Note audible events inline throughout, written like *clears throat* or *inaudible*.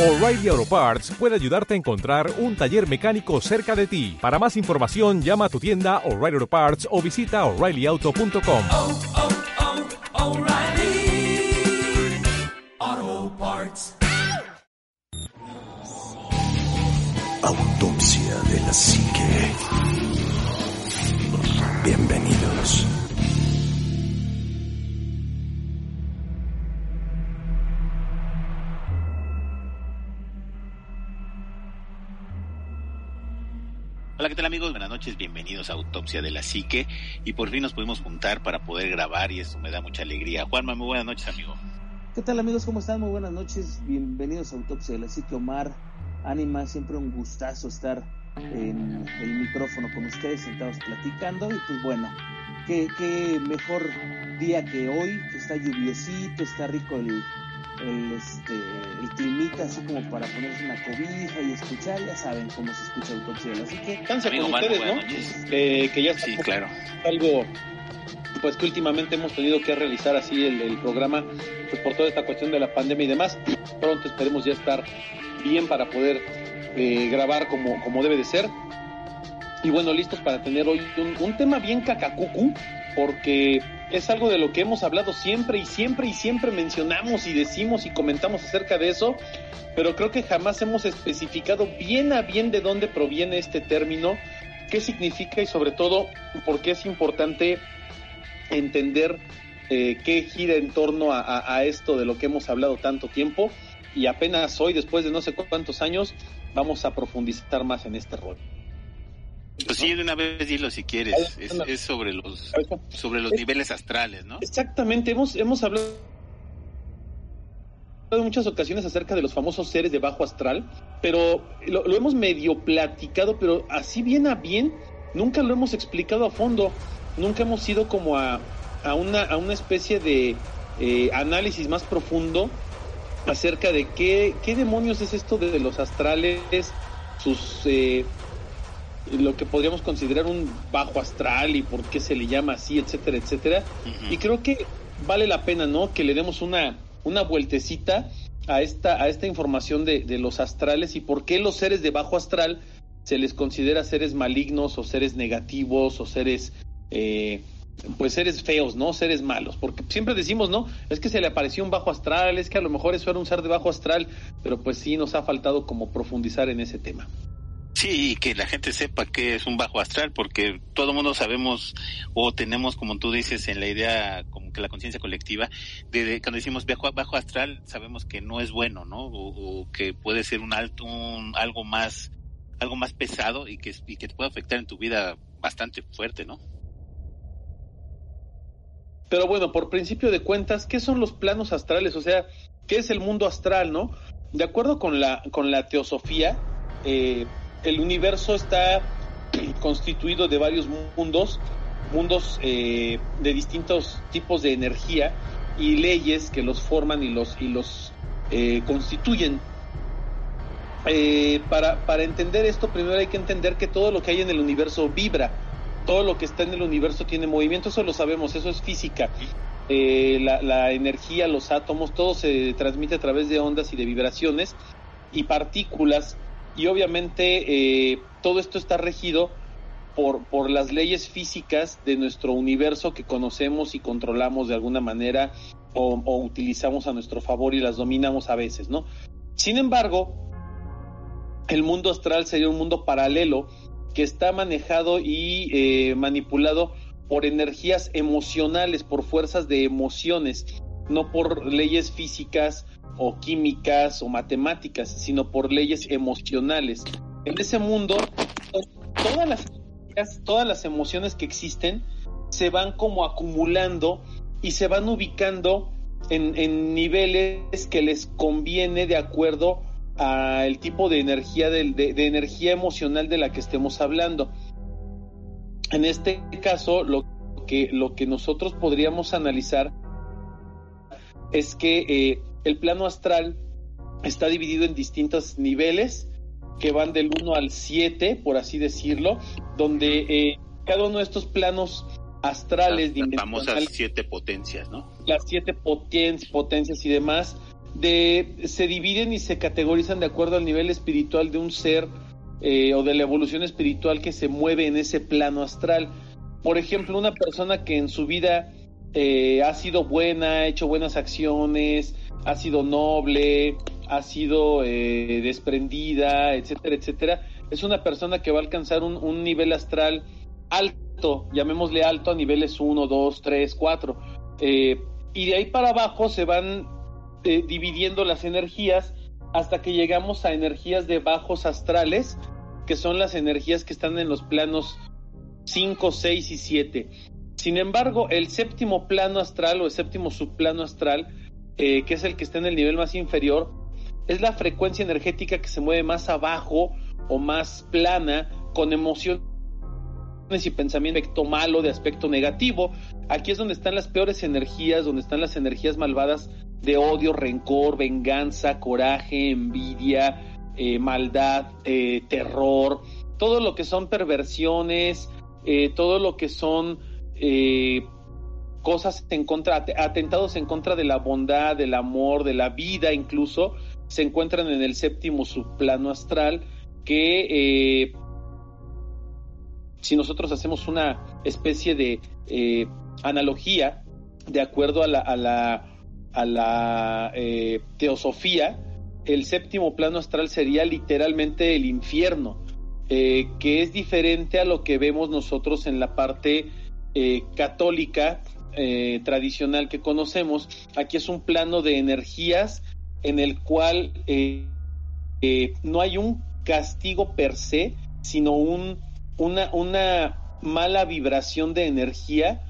O'Reilly Auto Parts puede ayudarte a encontrar un taller mecánico cerca de ti. Para más información, llama a tu tienda O'Reilly Auto Parts o visita oreillyauto.com. oh, oh, Parts. Autopsia de la Psique. Bienvenidos. ¿Qué tal amigos? Buenas noches, bienvenidos a Autopsia de la Psique. Y por fin nos pudimos juntar para poder grabar y eso me da mucha alegría. Juanma, muy buenas noches, amigo. ¿Qué tal amigos? ¿Cómo están? Muy buenas noches. Bienvenidos a Autopsia de la Psique Omar. Ánima, siempre un gustazo estar en el micrófono con ustedes sentados platicando. Y pues bueno, qué, qué mejor día que hoy, que está lluviosito, está rico el, el, este, el climita, así como para ponerse una cobija y escuchar. Ya saben cómo se escucha Autopsia Psique. Descansa Amigo con Omar, ustedes, ¿no? Eh, que ya Sí, claro. algo pues que últimamente hemos tenido que realizar así el, el programa pues por toda esta cuestión de la pandemia y demás pronto esperemos ya estar bien para poder eh, grabar como, como debe de ser y bueno listos para tener hoy un, un tema bien cacacucu porque es algo de lo que hemos hablado siempre y siempre y siempre mencionamos y decimos y comentamos acerca de eso pero creo que jamás hemos especificado bien a bien de dónde proviene este término qué significa y sobre todo por qué es importante entender eh, qué gira en torno a, esto de lo que hemos hablado tanto tiempo y apenas hoy, después de no sé cuántos años, vamos a profundizar más en este rol. Pues sí, de una vez dilo si quieres. Es, es sobre los sobre los niveles astrales, ¿no? Exactamente, hemos, hemos hablado en muchas ocasiones acerca de los famosos seres de bajo astral, pero lo, lo hemos medio platicado, pero así bien a bien, nunca lo hemos explicado a fondo, nunca hemos ido como a, a, una, a una especie de eh, análisis más profundo acerca de qué, qué demonios es esto de los astrales, sus... eh, lo que podríamos considerar un bajo astral y por qué se le llama así, etcétera, etcétera. Y creo que vale la pena, ¿no? Que le demos una, una vueltecita a esta, a esta información de, de los astrales y por qué los seres de bajo astral se les considera seres malignos o seres negativos o seres, eh, pues seres feos, ¿no? Seres malos. Porque siempre decimos, ¿no? Es que se le apareció un bajo astral, es que a lo mejor eso era un ser de bajo astral, pero pues sí nos ha faltado como profundizar en ese tema. Sí, y que la gente sepa que es un bajo astral, porque todo el mundo sabemos o tenemos, como tú dices, en la idea, como que la conciencia colectiva, de, cuando decimos bajo, bajo astral, sabemos que no es bueno, ¿no? O, o que puede ser un alto, un, algo más, algo más pesado y que, y que te puede afectar en tu vida bastante fuerte, ¿no? Pero bueno, por principio de cuentas, ¿qué son los planos astrales? O sea, ¿qué es el mundo astral, no? De acuerdo con la, con la teosofía, eh, el universo está *clears throat* constituido de varios mundos, mundos eh, de distintos tipos de energía y leyes que los forman y los, y los eh, constituyen. Eh, para, para entender esto, primero hay que entender que todo lo que hay en el universo vibra todo lo que está en el universo tiene movimiento, eso lo sabemos, eso es física. Eh, la, la energía, los átomos, todo se transmite a través de ondas y de vibraciones y partículas y obviamente eh, todo esto está regido por, por las leyes físicas de nuestro universo que conocemos y controlamos de alguna manera o, utilizamos a nuestro favor y las dominamos a veces, ¿no? Sin embargo, el mundo astral sería un mundo paralelo que está manejado y eh, manipulado por energías emocionales, por fuerzas de emociones, no por leyes físicas o químicas o matemáticas, sino por leyes emocionales. En ese mundo, todas las, todas las emociones que existen se van como acumulando y se van ubicando en, en niveles que les conviene de acuerdo al tipo de energía de, de, energía emocional de la que estemos hablando. En este caso, lo que, lo que nosotros podríamos analizar es que eh, el plano astral está dividido en distintos niveles que van del 1 al 7, por así decirlo, donde eh, cada uno de estos planos astrales, las, las famosas siete potencias, ¿no? Las siete poten potencias y demás, de, se dividen y se categorizan de acuerdo al nivel espiritual de un ser eh, o de la evolución espiritual que se mueve en ese plano astral. Por ejemplo, una persona que en su vida eh, ha sido buena, ha hecho buenas acciones, ha sido noble, ha sido eh, desprendida, etcétera, etcétera, es una persona que va a alcanzar un, nivel astral alto, llamémosle alto a niveles 1, 2, 3, 4. y de ahí para abajo se van eh, dividiendo las energías hasta que llegamos a energías de bajos astrales, que son las energías que están en los planos 5, 6 y 7. Sin embargo, el séptimo plano astral o el séptimo subplano astral, eh, que es el que está en el nivel más inferior, es la frecuencia energética que se mueve más abajo o más plana, con emociones y pensamiento de aspecto malo, de aspecto negativo. Aquí es donde están las peores energías, donde están las energías malvadas de odio, rencor, venganza, coraje, envidia, eh, maldad, eh, terror, todo lo que son perversiones, todo lo que son cosas en contra, atentados en contra de la bondad, del amor, de la vida incluso, se encuentran en el séptimo subplano astral que si nosotros hacemos una especie de analogía de acuerdo a la a la eh, teosofía, el séptimo plano astral sería literalmente el infierno, eh, que es diferente a lo que vemos nosotros en la parte eh, católica tradicional que conocemos. Aquí es un plano de energías en el cual no hay un castigo per se, sino un, una, una mala vibración de energía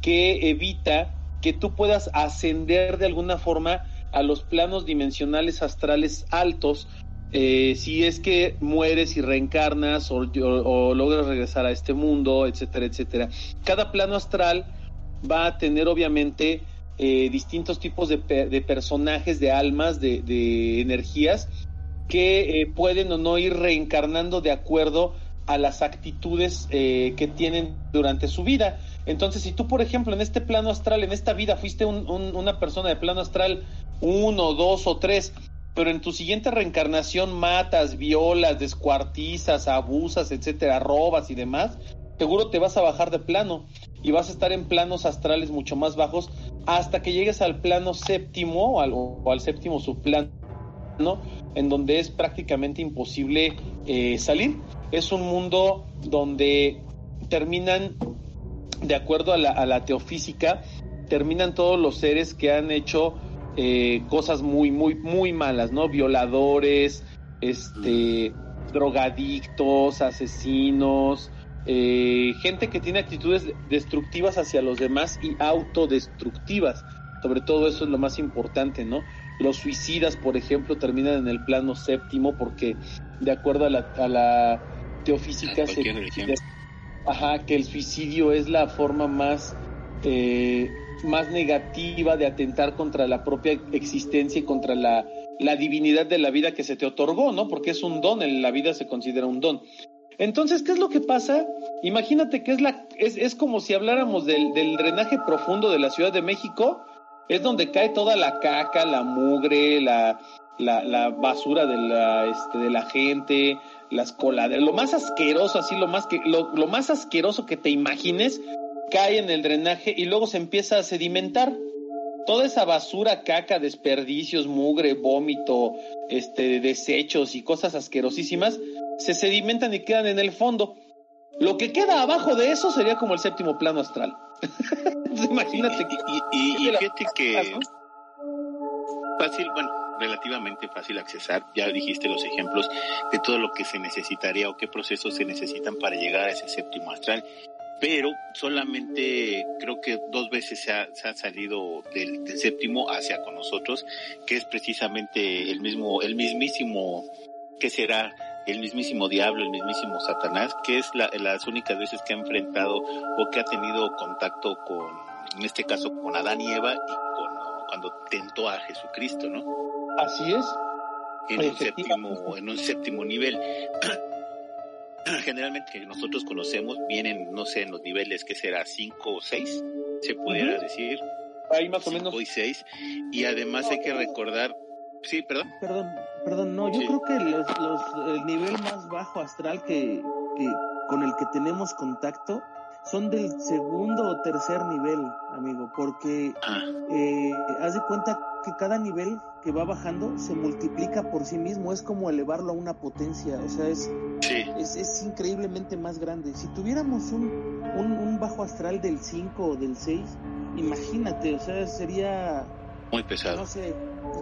que evita que tú puedas ascender de alguna forma a los planos dimensionales astrales altos eh, si es que mueres y reencarnas o, logras regresar a este mundo, etcétera, etcétera. Cada plano astral va a tener obviamente eh, distintos tipos de, personajes, de almas, de, energías que eh, pueden o no ir reencarnando de acuerdo a las actitudes que tienen durante su vida. Entonces, si tú, por ejemplo, en este plano astral, en esta vida, fuiste una persona de plano astral uno, dos o tres, pero en tu siguiente reencarnación matas, violas, descuartizas, abusas, etcétera, robas y demás, seguro te vas a bajar de plano y vas a estar en planos astrales mucho más bajos hasta que llegues al plano séptimo o al, o al séptimo subplano, en donde es prácticamente imposible eh, salir. Es un mundo donde terminan de acuerdo a la, teofísica, terminan todos los seres que han hecho eh, cosas muy, muy, muy malas, ¿no? Violadores, este, drogadictos, asesinos, eh, gente que tiene actitudes destructivas hacia los demás y autodestructivas. Sobre todo eso es lo más importante, ¿no? Los suicidas, por ejemplo, terminan en el plano séptimo porque, de acuerdo a la, a la teofísica, se, Ajá, que el suicidio es la forma más, eh, más negativa de atentar contra la propia existencia y contra la, la divinidad de la vida que se te otorgó, ¿no? Porque es un don, en la vida se considera un don. Entonces, ¿qué es lo que pasa? Imagínate que es, la, es, es como si habláramos del, del, drenaje profundo de la Ciudad de México, es donde cae toda la caca, la mugre, la, la, basura de la, este, de la gente, las coladeras, lo más asqueroso, así lo más que lo, lo, más asqueroso que te imagines cae en el drenaje y luego se empieza a sedimentar. Toda esa basura, caca, desperdicios, mugre, vómito, este, desechos y cosas asquerosísimas se sedimentan y quedan en el fondo. Lo que queda abajo de eso sería como el séptimo plano astral. *laughs* imagínate. Y, y, y, y fíjate que fácil, bueno, relativamente fácil accesar. Ya dijiste los ejemplos de todo lo que se necesitaría o qué procesos se necesitan para llegar a ese séptimo astral. Pero solamente creo que dos veces se ha, salido del, séptimo hacia con nosotros, que es precisamente el mismo, el mismísimo, que será el mismísimo diablo, el mismísimo Satanás, que es las únicas veces que ha enfrentado o que ha tenido contacto con, en este caso, con Adán y Eva y con, cuando tentó a Jesucristo, ¿no? Así es. En un séptimo, en un séptimo nivel. *clears throat* *clears throat* Generalmente que nosotros conocemos vienen, no sé, en los niveles que será 5 o 6, se pudiera decir. Ahí más o menos. y 6. Y además hay que recordar Sí, perdón. Perdón, perdón, no, yo Sí. creo que los, los, el nivel más bajo astral que, que con el que tenemos contacto son del segundo o tercer nivel, amigo, porque Ah, eh, haz de cuenta que cada nivel que va bajando se multiplica por sí mismo, es como elevarlo a una potencia, o sea, es, sí, es, es increíblemente más grande. Si tuviéramos un, un, un bajo astral del 5 o del 6, imagínate, o sea, sería muy pesado. no sé,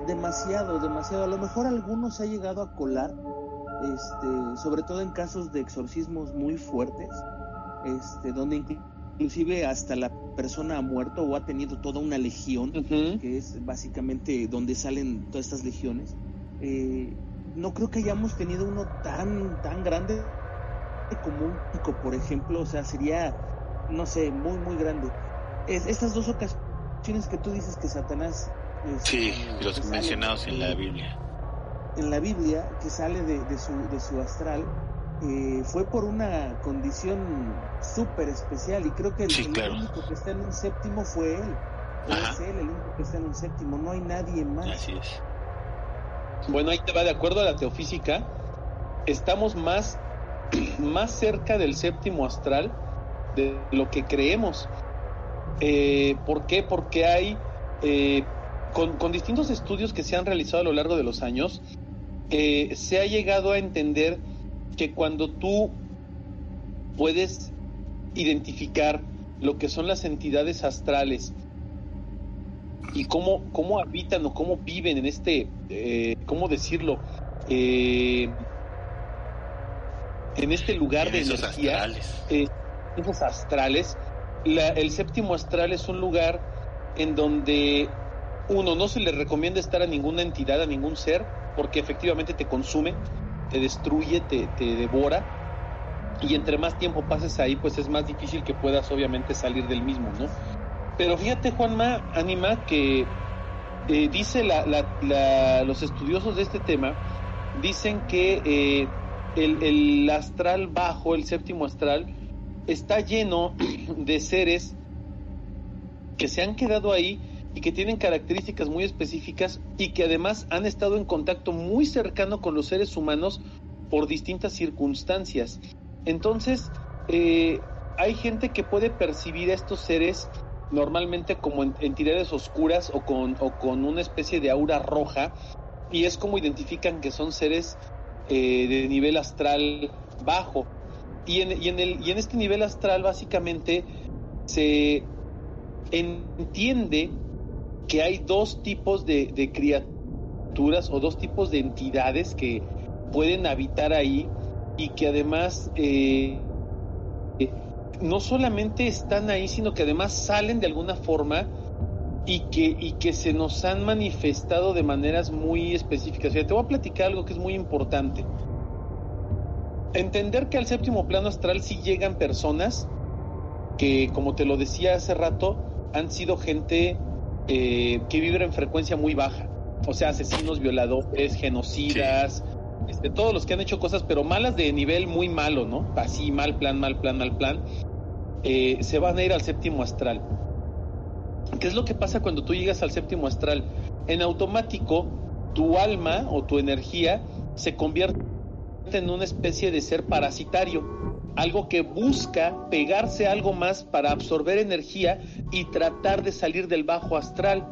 demasiado, demasiado. A lo mejor algunos se ha llegado a colar, este, sobre todo en casos de exorcismos muy fuertes, este, donde inclu- inclusive hasta la persona ha muerto o ha tenido toda una legión, Ujú. que es básicamente donde salen todas estas legiones. Eh, no creo que hayamos tenido uno tan, tan grande como un pico, por ejemplo, o sea, sería, no sé, muy, muy grande. Es, estas dos ocasiones que tú dices que Satanás... este, Sí, los mencionados en la eh, Biblia. en la Biblia que sale de, de su, de su astral eh, fue por una condición súper especial y creo que el, Sí, el claro. único que está en un séptimo fue él. Ajá. Es él el único que está en un séptimo, no hay nadie más. Así es. Bueno, ahí te va, de acuerdo a la teofísica, estamos más, *clears throat* más cerca del séptimo astral de lo que creemos. Eh, ¿Por qué? Porque hay, eh, con, con distintos estudios que se han realizado a lo largo de los años, eh, se ha llegado a entender que cuando tú puedes identificar lo que son las entidades astrales y cómo, cómo habitan o cómo viven en este, eh, ¿cómo decirlo? Eh, en este lugar En de esos energía, astrales. eh, esos astrales. La- el séptimo astral es un lugar en donde uno no se le recomienda estar a ninguna entidad, a ningún ser, porque efectivamente te consume, te destruye, te, te devora. Y entre más tiempo pases ahí, pues es más difícil que puedas obviamente salir del mismo, ¿no? Pero fíjate, Juanma, Anima, que eh, dice la- la- los estudiosos de este tema, dicen que eh, el, el astral bajo, el séptimo astral, está lleno *clears throat* de seres que se han quedado ahí y que tienen características muy específicas y que además han estado en contacto muy cercano con los seres humanos por distintas circunstancias. Entonces, eh, hay gente que puede percibir a estos seres normalmente como en- entidades oscuras o con, o con una especie de aura roja y es como identifican que son seres eh, de nivel astral bajo. Y en, y, en el, y en este nivel astral básicamente se entiende que hay dos tipos de, criaturas o dos tipos de entidades que pueden habitar ahí y que además eh, no solamente están ahí, sino que además salen de alguna forma y que, y que se nos han manifestado de maneras muy específicas. Fíjate, te voy a platicar algo que es muy importante. Entender que al séptimo plano astral sí llegan personas que, como te lo decía hace rato, han sido gente eh, que vibra en frecuencia muy baja. O sea, asesinos, violadores, genocidas, este, todos los que han hecho cosas, pero malas de nivel muy malo, ¿no? Así, mal plan, mal plan, mal plan. eh, se van a ir al séptimo astral. ¿Qué es lo que pasa cuando tú llegas al séptimo astral? En automático, tu alma o tu energía se convierte en una especie de ser parasitario, algo que busca pegarse algo más para absorber energía y tratar de salir del bajo astral.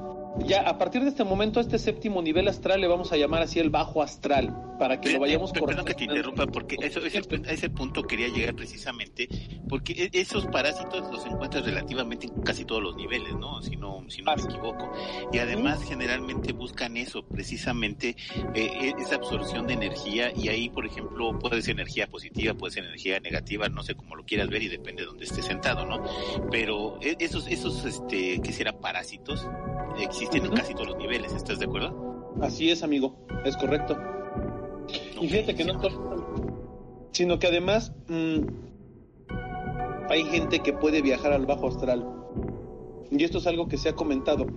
Ya a partir de este momento, este séptimo nivel astral le vamos a llamar así el bajo astral, para que lo vayamos Perdón que te interrumpa, porque eso, ese, a ese punto quería llegar precisamente, porque e- esos parásitos los encuentras relativamente en casi todos los niveles, ¿no? Si no, si no me equivoco. Y además generalmente buscan eso, precisamente eh, e- esa absorción de energía y ahí, por ejemplo, puede ser energía positiva, puede ser energía negativa, no sé cómo lo quieras ver y depende de donde estés sentado, ¿no? Pero e- esos, esos, este, que parásitos, existen en Ujú. casi todos los niveles, ¿estás de acuerdo? Así es, amigo, es correcto. Y fíjate que no solo- sino que además mm, hay gente que puede viajar al bajo astral. Y esto es algo que se ha comentado.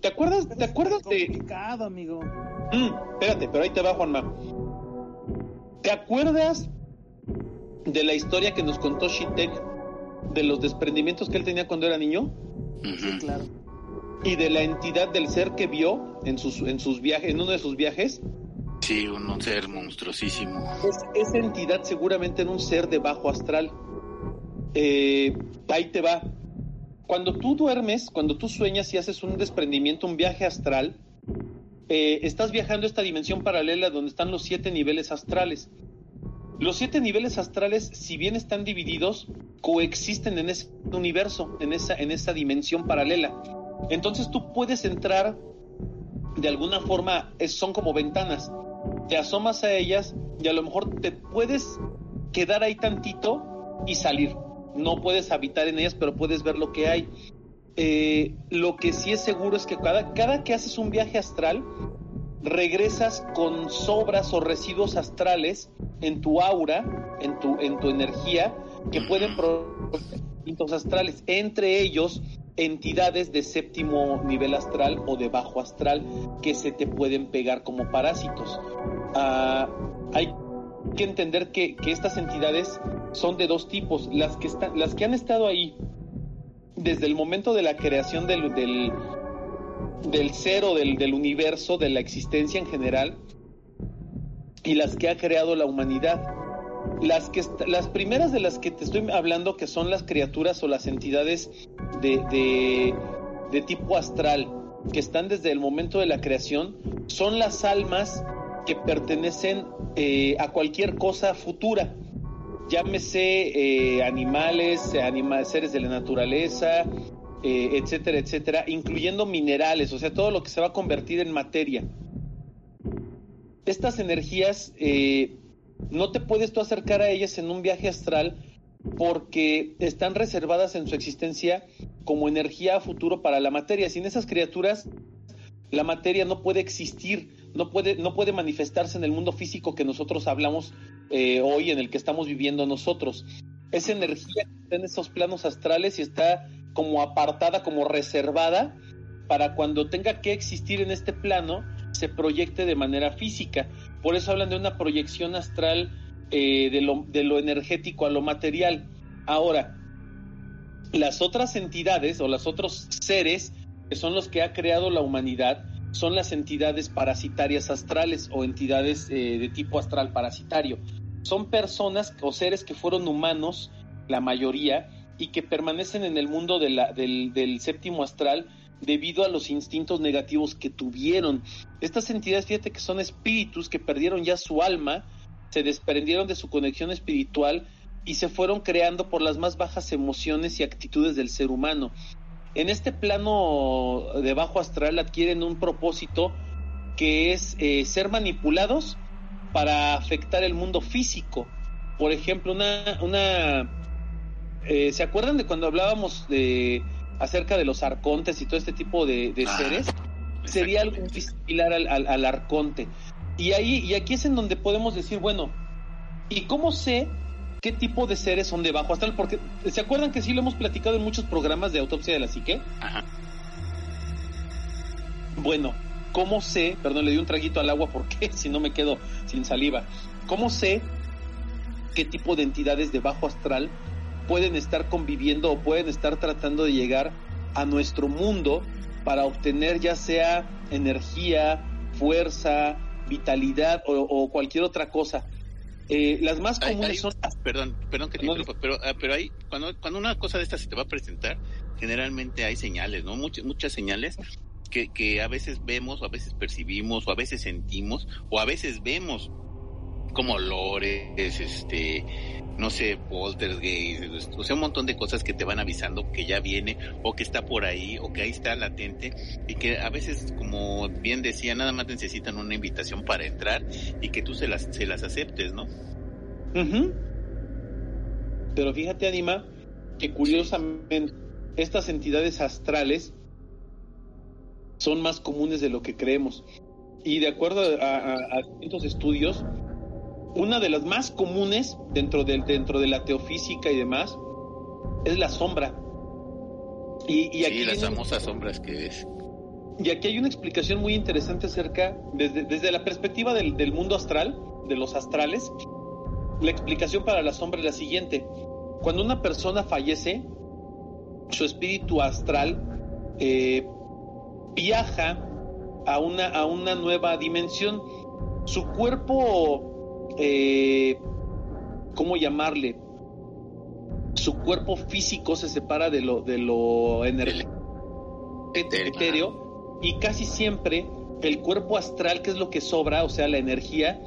¿Te acuerdas, Pero te acuerdas de complicado, amigo. Mm, espérate, pero ahí te va Juanma. ¿Te acuerdas de la historia que nos contó Shitek de los desprendimientos que él tenía cuando era niño? Sí, claro. y de la entidad del ser que vio en sus, en sus viajes, en uno de sus viajes. Sí, un, ser monstruosísimo. Es, esa entidad seguramente en un ser de bajo astral. Eh, ahí te va. Cuando tú duermes, cuando tú sueñas y haces un desprendimiento, un viaje astral, eh, estás viajando a esta dimensión paralela donde están los siete niveles astrales. Los siete niveles astrales, si bien están divididos, coexisten en ese universo, en esa, en esa dimensión paralela. Entonces tú puedes entrar, de alguna forma, son como ventanas. Te asomas a ellas y a lo mejor te puedes quedar ahí tantito y salir. No puedes habitar en ellas, pero puedes ver lo que hay. Eh, lo que sí es seguro es que cada, que haces un viaje astral, regresas con sobras o residuos astrales en tu aura, en tu, en tu energía, que pueden distintos astrales, entre ellos entidades de séptimo nivel astral o de bajo astral que se te pueden pegar como parásitos. Ah, hay que entender que, que, estas entidades son de dos tipos, las que, están, las que han estado ahí desde el momento de la creación del, del, del cero, del, del universo, de la existencia en general, y las que ha creado la humanidad. Las, que, las primeras de las que te estoy hablando, que son las criaturas o las entidades de, de, tipo astral, que están desde el momento de la creación, son las almas que pertenecen eh, a cualquier cosa futura llámese eh, animales, anima, seres de la naturaleza, eh, etcétera, etcétera, incluyendo minerales, o sea, todo lo que se va a convertir en materia. Estas energías, no te puedes tú acercar a ellas en un viaje astral porque están reservadas en su existencia como energía a futuro para la materia. Sin esas criaturas, la materia no puede existir, no puede, no puede manifestarse en el mundo físico que nosotros hablamos eh, hoy, en el que estamos viviendo nosotros. Esa energía está en esos planos astrales y está como apartada, como reservada para cuando tenga que existir en este plano, se proyecte de manera física. Por eso hablan de una proyección astral eh, de, lo, de lo energético a lo material. Ahora, las otras entidades o los otros seres que son los que ha creado la humanidad, son las entidades parasitarias astrales o entidades eh, de tipo astral parasitario. Son personas o seres que fueron humanos, la mayoría, y que permanecen en el mundo del, del séptimo astral debido a los instintos negativos que tuvieron. Estas entidades, fíjate que son espíritus que perdieron ya su alma, se desprendieron de su conexión espiritual y se fueron creando por las más bajas emociones y actitudes del ser humano en este plano de bajo astral adquieren un propósito que es eh, ser manipulados para afectar el mundo físico. Por ejemplo, una, una eh, ¿se acuerdan de cuando hablábamos de acerca de los arcontes y todo este tipo de, de ah, seres? Sería algo similar al, al, al arconte. Y ahí, y aquí es en donde podemos decir, bueno, ¿y cómo sé qué tipo de seres son de bajo astral, porque ¿se acuerdan que sí lo hemos platicado en muchos programas de autopsia de la psique? Ajá. Bueno, ¿cómo sé? Perdón, le di un traguito al agua porque *laughs* si no me quedo sin saliva. ¿Cómo sé qué tipo de entidades de bajo astral pueden estar conviviendo o pueden estar tratando de llegar a nuestro mundo para obtener ya sea energía, fuerza, vitalidad o, o cualquier otra cosa? Eh, las más comunes hay, hay, son. Perdón, perdón que te no, pero, uh, pero ahí, cuando, cuando una cosa de esta se te va a presentar, generalmente hay señales, ¿no? Muchas, muchas señales que, que a veces vemos, o a veces percibimos, o a veces sentimos, o a veces vemos como olores, este, no sé, poltergeist, o sea, un montón de cosas que te van avisando que ya viene, o que está por ahí, o que ahí está latente, y que a veces, como bien decía, nada más necesitan una invitación para entrar y que tú se las, se las aceptes, ¿no? Pero fíjate, Anima, que curiosamente estas entidades astrales son más comunes de lo que creemos. Y de acuerdo a, a, a estudios, una de las más comunes dentro de, dentro de la teofísica y demás es la sombra. Y, y aquí sí, las famosas sombras que es. Y aquí hay una explicación muy interesante acerca, desde, desde la perspectiva del, del, mundo astral, de los astrales, la explicación para la sombra es la siguiente. Cuando una persona fallece, su espíritu astral eh, viaja a una, a una nueva dimensión. Su cuerpo, eh, ¿cómo llamarle? Su cuerpo físico se separa de lo, de lo energético etéreo y casi siempre el cuerpo astral, que es lo que sobra, o sea, la energía,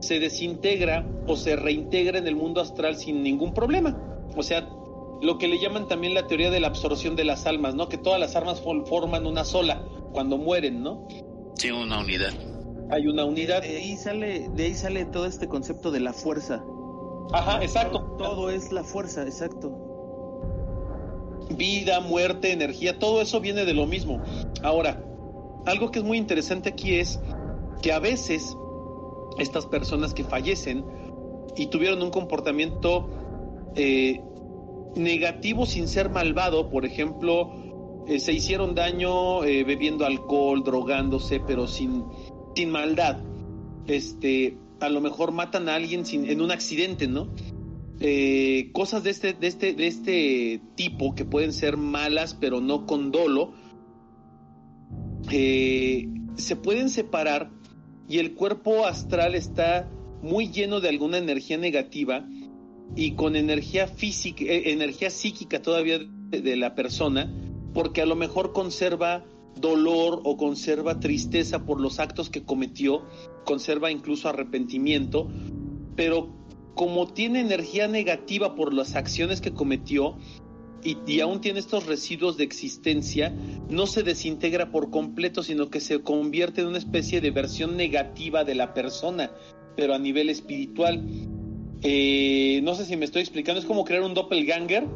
se desintegra o se reintegra en el mundo astral sin ningún problema. O sea, lo que le llaman también la teoría de la absorción de las almas, ¿no? Que todas las almas forman una sola cuando mueren, ¿no? Sí, una unidad. Hay una unidad. De ahí sale, de ahí sale todo este concepto de la fuerza. Ajá, exacto. Todo es la fuerza, exacto. Vida, muerte, energía, todo eso viene de lo mismo. Ahora, algo que es muy interesante aquí es que a veces estas personas que fallecen y tuvieron un comportamiento eh, negativo sin ser malvado, por ejemplo, eh, se hicieron daño eh, bebiendo alcohol, drogándose, pero sin, sin maldad. Este, a lo mejor matan a alguien sin, en un accidente, ¿no? Eh, cosas de este, de este, de este tipo que pueden ser malas, pero no con dolo, eh, se pueden separar y el cuerpo astral está muy lleno de alguna energía negativa y con energía física, eh, energía psíquica todavía de, de la persona, porque a lo mejor conserva dolor o conserva tristeza por los actos que cometió, conserva incluso arrepentimiento, pero como tiene energía negativa por las acciones que cometió y, y, aún tiene estos residuos de existencia, no se desintegra por completo, sino que se convierte en una especie de versión negativa de la persona, pero a nivel espiritual. Eh, no sé si me estoy explicando, es como crear un doppelganger,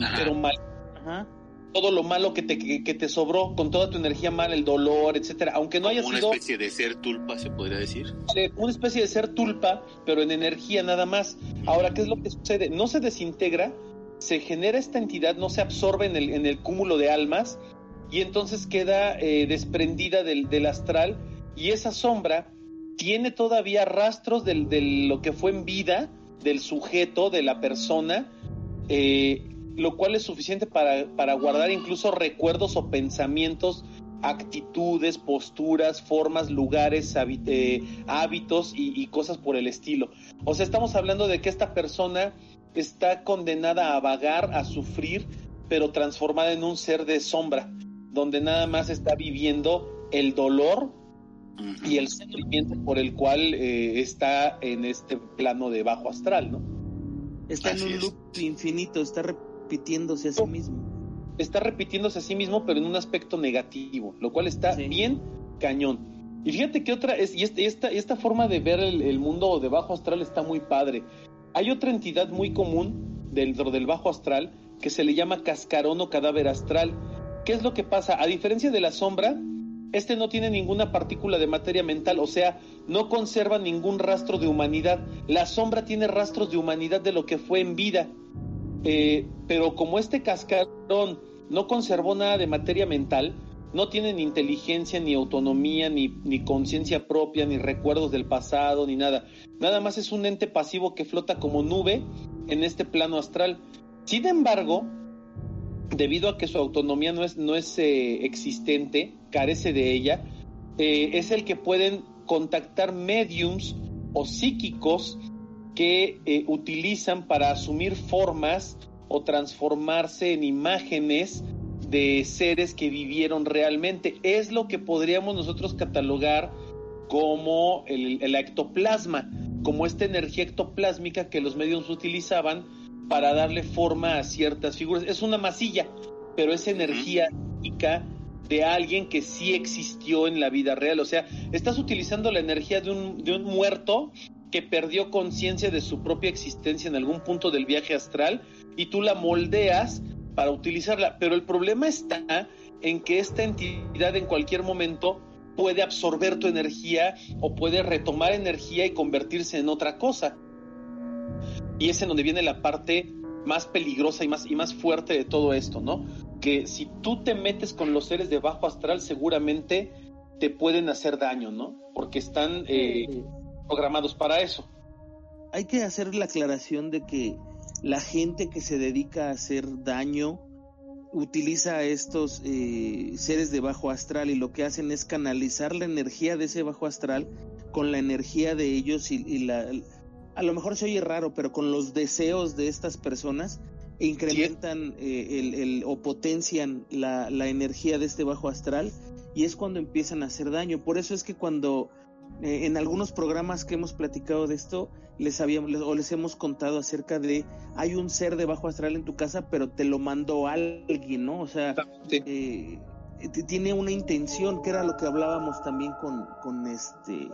Ajá. pero mal. Ajá todo lo malo que te, que, que, te sobró, con toda tu energía mal, el dolor, etcétera, aunque no haya una sido... Una especie de ser tulpa, se podría decir. Una especie de ser tulpa, pero en energía nada más. Ahora, ¿qué es lo que sucede? No se desintegra, se genera esta entidad, no se absorbe en el, en el cúmulo de almas, y entonces queda eh, desprendida del, del, astral, y esa sombra tiene todavía rastros de del, lo que fue en vida, del sujeto, de la persona, eh, lo cual es suficiente para, para guardar incluso recuerdos o pensamientos, actitudes, posturas, formas, lugares, eh, hábitos y, y, cosas por el estilo. O sea, estamos hablando de que esta persona está condenada a vagar, a sufrir, pero transformada en un ser de sombra, donde nada más está viviendo el dolor y el sufrimiento por el cual eh, está en este plano de bajo astral, ¿no? Está Así en un es. loop infinito, está repitiéndose a sí mismo. Está repitiéndose a sí mismo, pero en un aspecto negativo, lo cual está sí. bien cañón. Y fíjate que otra es, y este, esta, esta forma de ver el, el, mundo de bajo astral está muy padre. Hay otra entidad muy común dentro del bajo astral que se le llama cascarón o cadáver astral. ¿Qué es lo que pasa? A diferencia de la sombra, este no tiene ninguna partícula de materia mental, o sea, no conserva ningún rastro de humanidad. La sombra tiene rastros de humanidad de lo que fue en vida. Eh, pero como este cascarón no conservó nada de materia mental, no tiene ni inteligencia, ni autonomía, ni, ni conciencia propia, ni recuerdos del pasado, ni nada. Nada más es un ente pasivo que flota como nube en este plano astral. Sin embargo, debido a que su autonomía no es, no es eh, existente, carece de ella, eh, es el que pueden contactar mediums o psíquicos que eh, utilizan para asumir formas o transformarse en imágenes de seres que vivieron realmente. Es lo que podríamos nosotros catalogar como el, el ectoplasma, como esta energía ectoplásmica que los medios utilizaban para darle forma a ciertas figuras. Es una masilla, pero es energía psíquica de alguien que sí existió en la vida real. O sea, estás utilizando la energía de un, de un muerto que perdió conciencia de su propia existencia en algún punto del viaje astral y tú la moldeas para utilizarla. Pero el problema está en que esta entidad en cualquier momento puede absorber tu energía o puede retomar energía y convertirse en otra cosa. Y es en donde viene la parte más peligrosa y más, y más fuerte de todo esto, ¿no? Que si tú te metes con los seres de bajo astral, seguramente te pueden hacer daño, ¿no? Porque están eh, programados para eso. Hay que hacer la aclaración de que la gente que se dedica a hacer daño utiliza a estos eh, seres de bajo astral y lo que hacen es canalizar la energía de ese bajo astral con la energía de ellos y, y la, a lo mejor se oye raro, pero con los deseos de estas personas incrementan eh, el, el, o potencian la, la energía de este bajo astral y es cuando empiezan a hacer daño. Por eso es que cuando eh, en algunos programas que hemos platicado de esto, les habíamos les- o les hemos contado acerca de hay un ser de bajo astral en tu casa, pero te lo mandó alguien, ¿no? O sea, Sí. eh, tiene una intención, que era lo que hablábamos también con, con este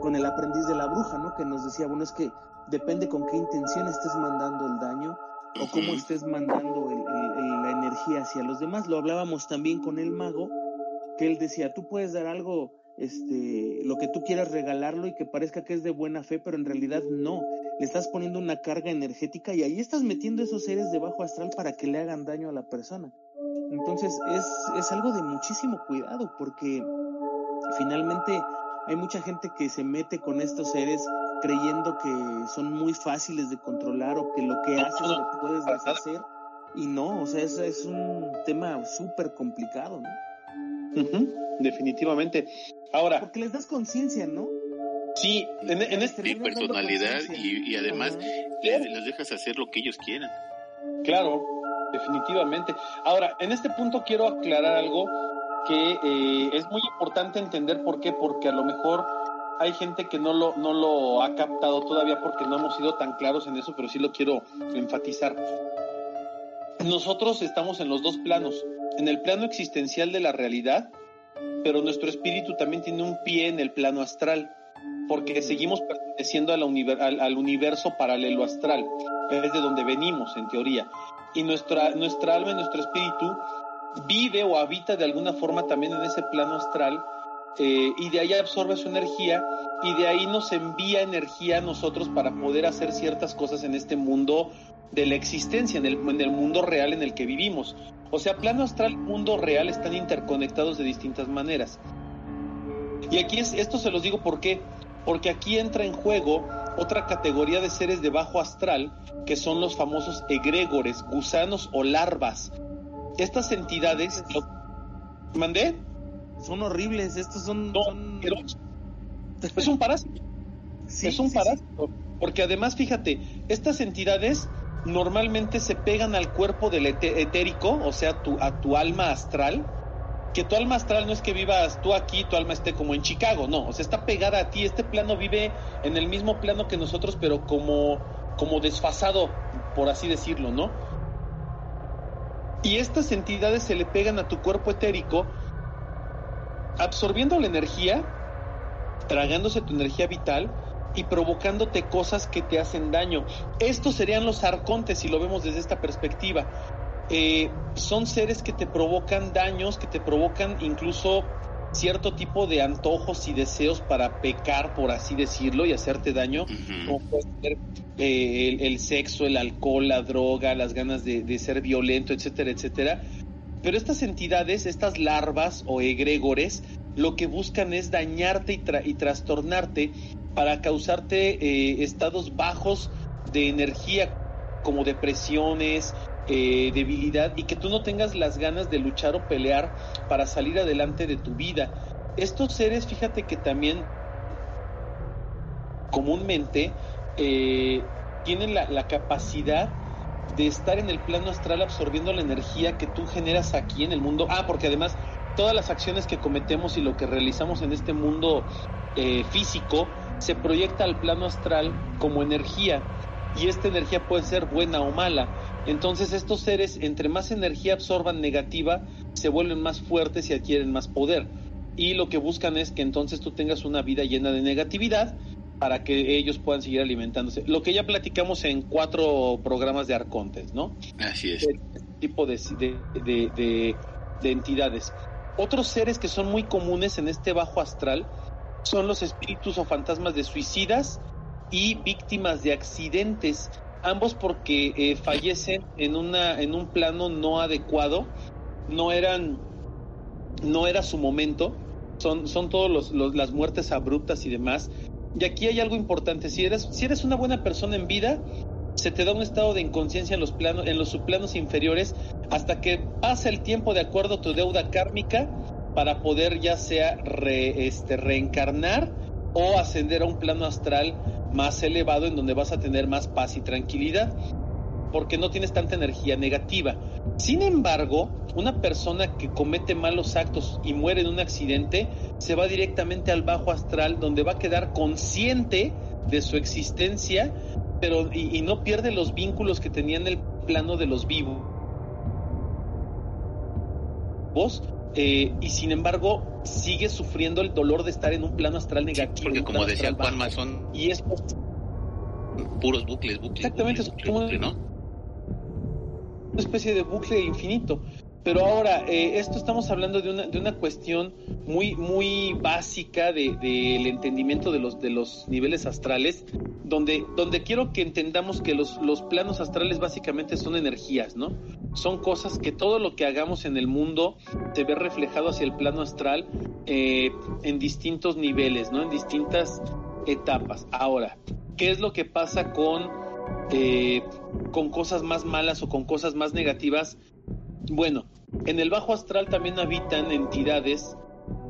con el aprendiz de la bruja, ¿no? Que nos decía, bueno, es que depende con qué intención estés mandando el daño o cómo estés mandando el- el- el- la energía hacia los demás. Lo hablábamos también con el mago, que él decía, tú puedes dar algo, este, lo que tú quieras regalarlo y que parezca que es de buena fe, pero en realidad no. Le estás poniendo una carga energética y ahí estás metiendo esos seres de bajo astral para que le hagan daño a la persona. Entonces es, es algo de muchísimo cuidado porque finalmente hay mucha gente que se mete con estos seres creyendo que son muy fáciles de controlar o que lo que haces lo puedes deshacer y no, o sea, es, es un tema súper complicado, ¿no? Definitivamente. Ahora, Porque les das conciencia, ¿no? sí, en, en este, Sí, personalidad y, y además les, les dejas hacer lo que ellos quieran. Claro, definitivamente. Ahora, en este punto quiero aclarar algo que eh, es muy importante entender por qué, porque a lo mejor hay gente que no lo, no lo ha captado todavía porque no hemos sido tan claros en eso, pero sí lo quiero enfatizar. Nosotros estamos en los dos planos, en el plano existencial de la realidad, pero nuestro espíritu también tiene un pie en el plano astral, porque seguimos perteneciendo al, universo paralelo astral, es de donde venimos en teoría. Y nuestra, nuestra alma y nuestro espíritu vive o habita de alguna forma también en ese plano astral eh, y de ahí absorbe su energía y de ahí nos envía energía a nosotros para poder hacer ciertas cosas en este mundo de la existencia, en el, en el mundo real en el que vivimos. O sea, plano astral y mundo real están interconectados de distintas maneras. Y aquí es, esto se los digo por qué, porque aquí entra en juego otra categoría de seres de bajo astral, que son los famosos egregores, gusanos o larvas. Estas entidades... lo- ¿Mandé? Son horribles, estos son... No, son- pero es un parásito. Sí, es un sí, sí. parásito. Porque además, fíjate, estas entidades normalmente se pegan al cuerpo del etérico, o sea, tu, a tu alma astral. Que tu alma astral no es que vivas tú aquí, tu alma esté como en Chicago, no, o sea, está pegada a ti. Este plano vive en el mismo plano que nosotros, pero como, como desfasado, por así decirlo, ¿no? Y estas entidades se le pegan a tu cuerpo etérico, absorbiendo la energía, tragándose tu energía vital y provocándote cosas que te hacen daño. Estos serían los arcontes si lo vemos desde esta perspectiva. Eh, son seres que te provocan daños, que te provocan incluso cierto tipo de antojos y deseos para pecar, por así decirlo, y hacerte daño, como puede ser eh, el, el sexo, el alcohol, la droga, las ganas de, de ser violento, etcétera, etcétera. Pero estas entidades, estas larvas o egregores, lo que buscan es dañarte y, tra- y trastornarte para causarte eh, estados bajos de energía, como depresiones, eh, debilidad, y que tú no tengas las ganas de luchar o pelear para salir adelante de tu vida. Estos seres, fíjate que también comúnmente eh, tienen la, la capacidad de estar en el plano astral absorbiendo la energía que tú generas aquí en el mundo. Ah, porque además todas las acciones que cometemos y lo que realizamos en este mundo eh, físico se proyecta al plano astral como energía y esta energía puede ser buena o mala. Entonces estos seres, entre más energía absorban negativa, se vuelven más fuertes y adquieren más poder. Y lo que buscan es que entonces tú tengas una vida llena de negatividad para que ellos puedan seguir alimentándose. Lo que ya platicamos en cuatro programas de Arcontes, ¿no? Así es. Este tipo de, de, de- de- de entidades. Otros seres que son muy comunes en este bajo astral son los espíritus o fantasmas de suicidas y víctimas de accidentes, ambos porque eh, fallecen en una en un plano no adecuado, no eran no era su momento, son son todos los, los- las muertes abruptas y demás. Y aquí hay algo importante, si eres si eres una buena persona en vida, se te da un estado de inconsciencia en los planos, en los subplanos inferiores, hasta que pasa el tiempo de acuerdo a tu deuda kármica para poder ya sea este, reencarnar o ascender a un plano astral más elevado en donde vas a tener más paz y tranquilidad porque no tienes tanta energía negativa. Sin embargo, una persona que comete malos actos y muere en un accidente se va directamente al bajo astral donde va a quedar consciente de su existencia pero y, no pierde los vínculos que tenía en el plano de los vivos. Eh, y sin embargo sigue sufriendo el dolor de estar en un plano astral negativo. porque como decía Juan son y es puros bucles, bucles. Exactamente, bucles, es como una especie de bucle infinito. Pero ahora, eh, esto estamos hablando de una, de una cuestión muy, muy básica del de, de entendimiento de los, de los niveles astrales, donde, donde quiero que entendamos que los, los planos astrales básicamente son energías, ¿no? Son cosas que todo lo que hagamos en el mundo se ve reflejado hacia el plano astral eh, en distintos niveles, ¿no? En distintas etapas. Ahora, ¿qué es lo que pasa con, eh, con cosas más malas o con cosas más negativas? Bueno, en el bajo astral también habitan entidades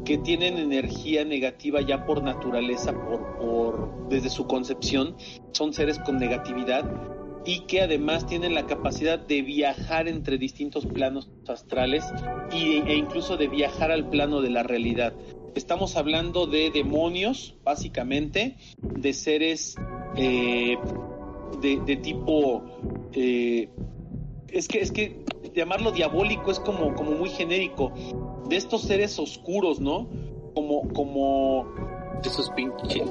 que tienen energía negativa ya por naturaleza, por, por desde su concepción, son seres con negatividad y que además tienen la capacidad de viajar entre distintos planos astrales y, e incluso de viajar al plano de la realidad. Estamos hablando de demonios, básicamente, de seres eh, de, de, tipo... Eh, es que, es que llamarlo diabólico es como, como muy genérico. De estos seres oscuros, ¿no? Como, como. Esos pinches,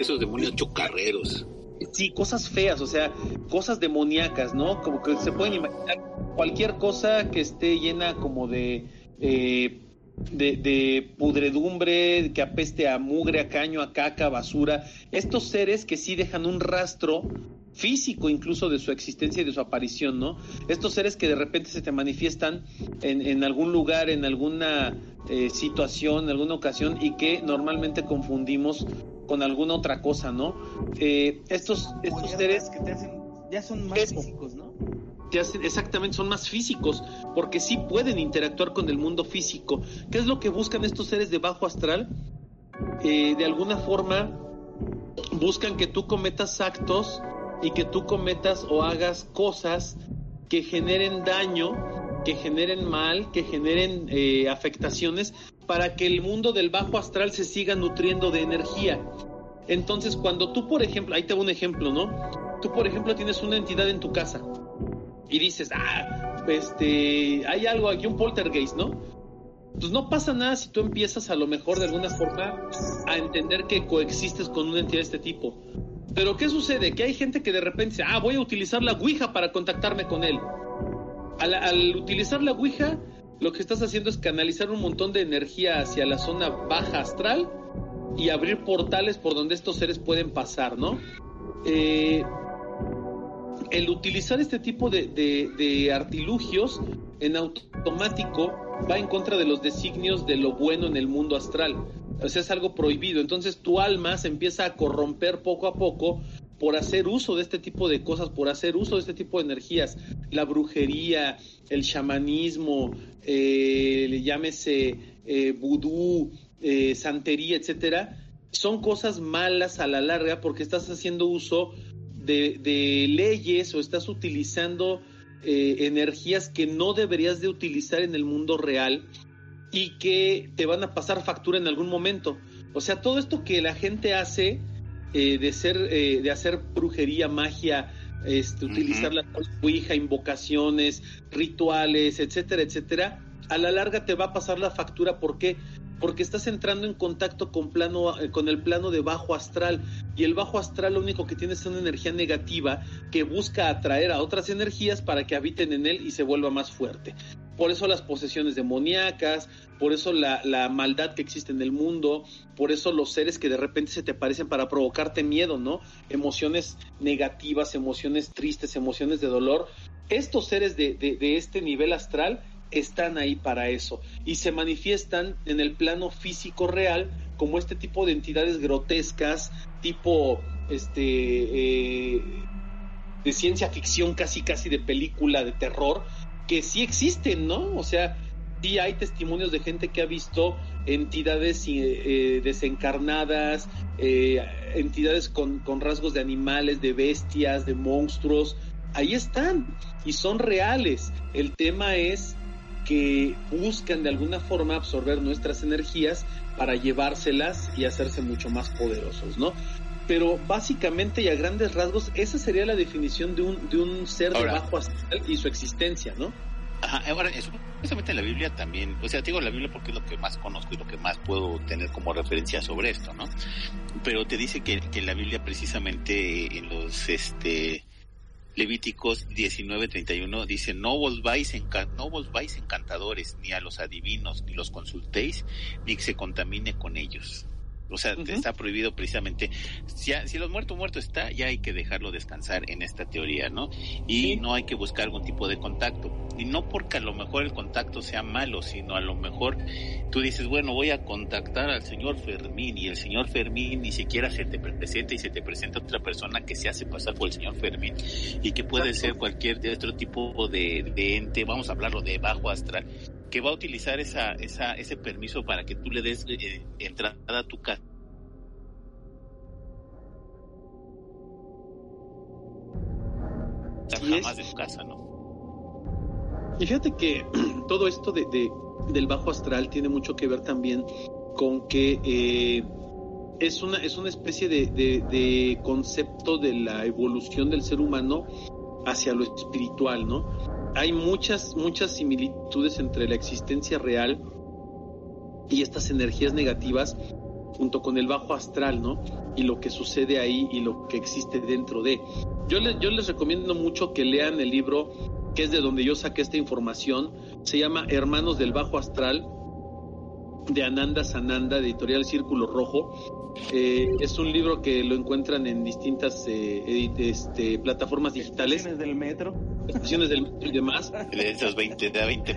esos demonios chocarreros. Sí, cosas feas, o sea, cosas demoníacas, ¿no? Como que se pueden imaginar cualquier cosa que esté llena como de. Eh, de, de, pudredumbre, que apeste a mugre, a caño, a caca, basura. Estos seres que sí dejan un rastro físico incluso de su existencia y de su aparición, ¿no? Estos seres que de repente se te manifiestan en, en algún lugar, en alguna eh, situación, en alguna ocasión y que normalmente confundimos con alguna otra cosa, ¿no? Eh, estos estos seres que te hacen, ya son más físicos, ¿no? te hacen, exactamente, son más físicos, porque sí pueden interactuar con el mundo físico. ¿Qué es lo que buscan estos seres de bajo astral? Eh, de alguna forma buscan que tú cometas actos y que tú cometas o hagas cosas que generen daño, que generen mal, que generen eh, afectaciones para que el mundo del bajo astral se siga nutriendo de energía. Entonces, cuando tú, por ejemplo, ahí te un ejemplo, ¿no? Tú, por ejemplo, tienes una entidad en tu casa y dices, ah, este, hay algo aquí, un poltergeist, ¿no? Pues no pasa nada si tú empiezas a lo mejor de alguna forma a entender que coexistes con una entidad de este tipo. Pero ¿qué sucede? Que hay gente que de repente dice, ah, voy a utilizar la Ouija para contactarme con él. Al, utilizar la Ouija, lo que estás haciendo es canalizar un montón de energía hacia la zona baja astral y abrir portales por donde estos seres pueden pasar, ¿no? Eh, el utilizar este tipo de, de, artilugios en automático va en contra de los designios de lo bueno en el mundo astral. O sea, es algo prohibido. Entonces tu alma se empieza a corromper poco a poco por hacer uso de este tipo de cosas, por hacer uso de este tipo de energías. La brujería, el chamanismo, eh, llámese eh, vudú, eh, santería, etcétera, son cosas malas a la larga porque estás haciendo uso de, de leyes o estás utilizando eh, energías que no deberías de utilizar en el mundo real y que te van a pasar factura en algún momento. O sea, todo esto que la gente hace eh, de ser, eh, de hacer brujería, magia, este, uh -huh. utilizar la ouija, invocaciones, rituales, etcétera, etcétera, a la larga te va a pasar la factura. ¿Por qué? Porque estás entrando en contacto con, plano, eh, con el plano de bajo astral y el bajo astral lo único que tiene es una energía negativa que busca atraer a otras energías para que habiten en él y se vuelva más fuerte. Por eso las posesiones demoníacas, por eso la, maldad que existe en el mundo, por eso los seres que de repente se te aparecen para provocarte miedo, ¿no? Emociones negativas, emociones tristes, emociones de dolor. Estos seres de este nivel astral están ahí para eso y se manifiestan en el plano físico real como este tipo de entidades grotescas, tipo este eh, de ciencia ficción casi casi de película de terror, que sí existen, ¿no? O sea, sí hay testimonios de gente que ha visto entidades eh, desencarnadas, eh, entidades con, con rasgos de animales, de bestias, de monstruos. Ahí están y son reales. El tema es que buscan de alguna forma absorber nuestras energías para llevárselas y hacerse mucho más poderosos, ¿no? Pero básicamente y a grandes rasgos, esa sería la definición de un, de un ser Ahora. de bajo astral y su existencia, ¿no? Ajá, ahora, eso, precisamente en la Biblia también, o sea, digo la Biblia porque es lo que más conozco y lo que más puedo tener como referencia sobre esto, ¿no? Pero te dice que, que la Biblia precisamente en los, este, Levíticos 19:31 dice, no volváis, no volváis encantadores, ni a los adivinos, ni los consultéis, ni que se contamine con ellos. O sea, Ujú. está prohibido precisamente, si, a- si los muertos muerto está, ya hay que dejarlo descansar en esta teoría, ¿no? Y Sí. no hay que buscar algún tipo de contacto. Y no porque a lo mejor el contacto sea malo, sino a lo mejor tú dices, bueno, voy a contactar al señor Fermín y el señor Fermín ni siquiera se te presenta y se te presenta otra persona que se hace pasar por el señor Fermín y que puede ser cualquier de otro tipo de, de ente, vamos a hablarlo de bajo astral, que va a utilizar esa, esa, ese permiso para que tú le des eh, entrada a tu casa. Jamás de tu casa, ¿no? Y fíjate que *clears throat* todo esto de, de- del bajo astral tiene mucho que ver también con que eh, es, una, es una especie de, de- de concepto de la evolución del ser humano hacia lo espiritual, ¿no? Hay muchas, muchas similitudes entre la existencia real y estas energías negativas junto con el bajo astral, ¿no? Y lo que sucede ahí y lo que existe dentro de. Yo, yo les recomiendo mucho que lean el libro que es de donde yo saqué esta información. Se llama Hermanos del Bajo Astral de Ananda Sananda, editorial Círculo Rojo. Eh, es un libro que lo encuentran en distintas eh, edit- este, plataformas digitales, Estaciones del metro. estaciones del metro y demás. De esos 20, de a 20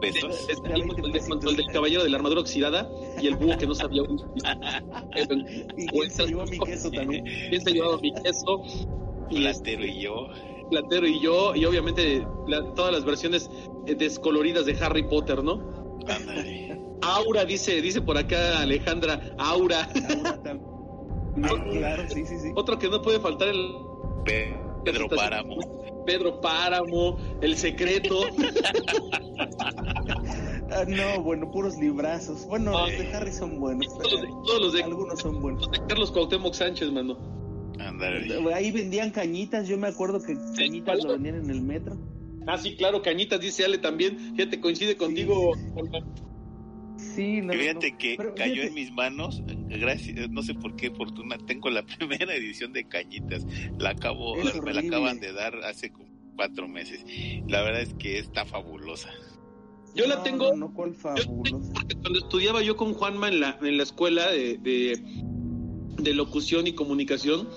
pesos. Es el de- el del caballero de la armadura oxidada y el búho que no sabía un *laughs* Y quién se llevó mi queso también. ¿Quién se llevaba mi queso? *laughs* Platero y yo. Platero y yo, y obviamente la- todas las versiones eh, descoloridas de Harry Potter, ¿no? Ándale. Aura, dice, dice por acá Alejandra, Aura. *laughs* Claro, sí, sí, sí. Otro que no puede faltar el Pedro Páramo. Pedro Páramo, el secreto. *laughs* Ah, no, bueno, puros librazos. Bueno, los de Harry son buenos. todos, los de, todos los de- Algunos son buenos. los de Carlos Cuauhtémoc Sánchez, mano. Ándale. Ahí vendían cañitas, yo me acuerdo que cañitas lo vendían en el metro. Ah, sí, claro, Cañitas, dice Ale también. Fíjate, coincide contigo. Sí, no, Fíjate no, que pero cayó fíjate, en mis manos, gracias, no sé por qué fortuna, tengo la *laughs* primera edición de Cañitas, la acabo, Es me la acaban de dar hace como cuatro meses. La verdad es que está fabulosa. Yo la tengo, No, no, cuál fabuloso. porque cuando estudiaba yo con Juanma en la, en la escuela de, de, de locución y comunicación,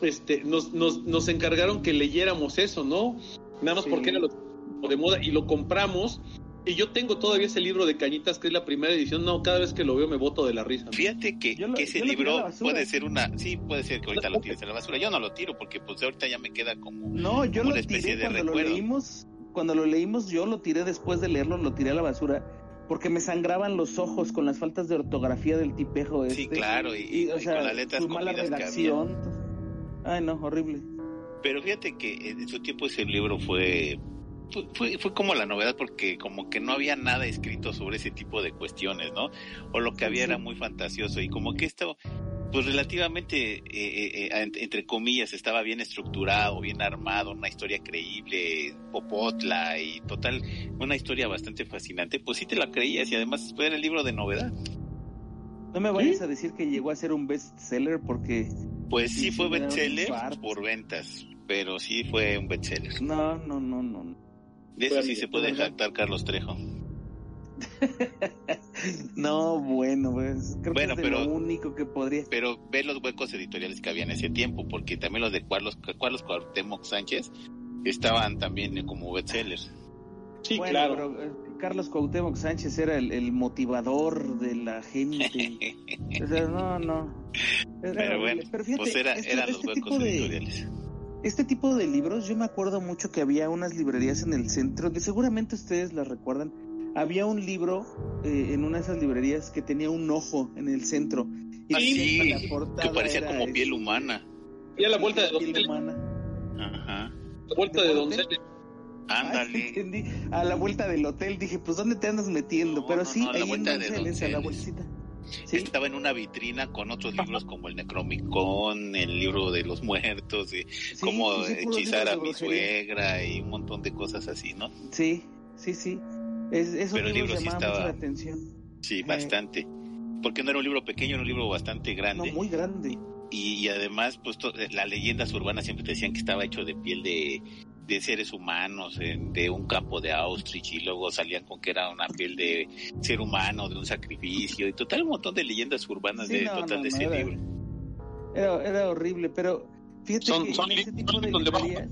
este, nos, nos, nos encargaron que leyéramos eso, ¿no? Nada más Sí. porque era lo de moda y lo compramos. Y yo tengo todavía ese libro de Cañitas, que es la primera edición. No, cada vez que lo veo me boto de la risa. Fíjate que, lo- que ese lo libro puede ser una, sí, puede ser que ahorita lo tires a la basura. Yo no lo tiro porque pues ahorita ya me queda como No, yo como lo una especie tiré de cuando lo recuerdo. leímos. Cuando lo leímos, yo lo tiré después de leerlo, lo tiré a la basura. Porque me sangraban los ojos con las faltas de ortografía del tipejo este. Sí, claro, y- y o sea, con las letras su mala redacción. Ay, no, horrible. Pero fíjate que en su tiempo ese libro fue, fue, como la novedad porque como que no había nada escrito sobre ese tipo de cuestiones, ¿no? O lo que había era muy fantasioso y como que esto, pues relativamente, eh, eh, eh, ent- entre comillas, estaba bien estructurado, bien armado, una historia creíble, popotla y total, una historia bastante fascinante, pues sí te la creías y además fue el libro de novedad. No me vayas a decir que llegó a ser un bestseller porque Pues sí, fue bestseller por ventas, pero sí fue un bestseller. no, no, no, no. De eso sí se puede jactar Carlos Trejo. *laughs* No, bueno, pues creo Bueno, que es de pero- lo único que podría. pero ve los huecos editoriales que había en ese tiempo, porque también los de Carlos, Carlos Cuauhtémoc Sánchez estaban también como bestsellers. Sí, bueno, claro. pero eh, Carlos Cuauhtémoc Sánchez era el, el motivador de la gente. *laughs* o sea, no, no. Era Pero horrible. bueno, Pero fíjate, pues era, este- eran los este huecos tipo de- editoriales. Este tipo de libros, yo me acuerdo mucho que había unas librerías en el centro, que seguramente ustedes las recuerdan. Había un libro eh, en una de esas librerías que tenía un ojo en el centro. Y Ah, la que parecía como piel este, humana. Y a la vuelta de piel Doncel, humana. Ajá. la vuelta de ¿De Doncel. Ah, Ándale. *laughs* entendí. A la vuelta del hotel dije, pues ¿dónde te andas metiendo? No, Pero sí, no, a la ahí en de Donceles, a la Donceles. Sí, Estaba en una vitrina con otros libros como el Necromicon, el libro de los muertos, y sí, cómo sí, puros hechizar a mi suegra y un montón de cosas así, ¿no? Sí, sí, sí. Es, esos Pero el libro sí estaba- la atención. Sí, Eh. bastante. Porque no era un libro pequeño, era un libro bastante No, grande. muy grande. y, y además, pues to- las leyendas urbanas siempre te decían que estaba hecho de piel de, de seres humanos, de un campo de Auschwitz, y luego salían con que era una piel de ser humano, de un sacrificio, y total un montón de leyendas urbanas Sí, de no, total no, de no, ese era- libro. Era, era horrible, pero fíjate Son- que son en ese libros tipo de bajo librerías,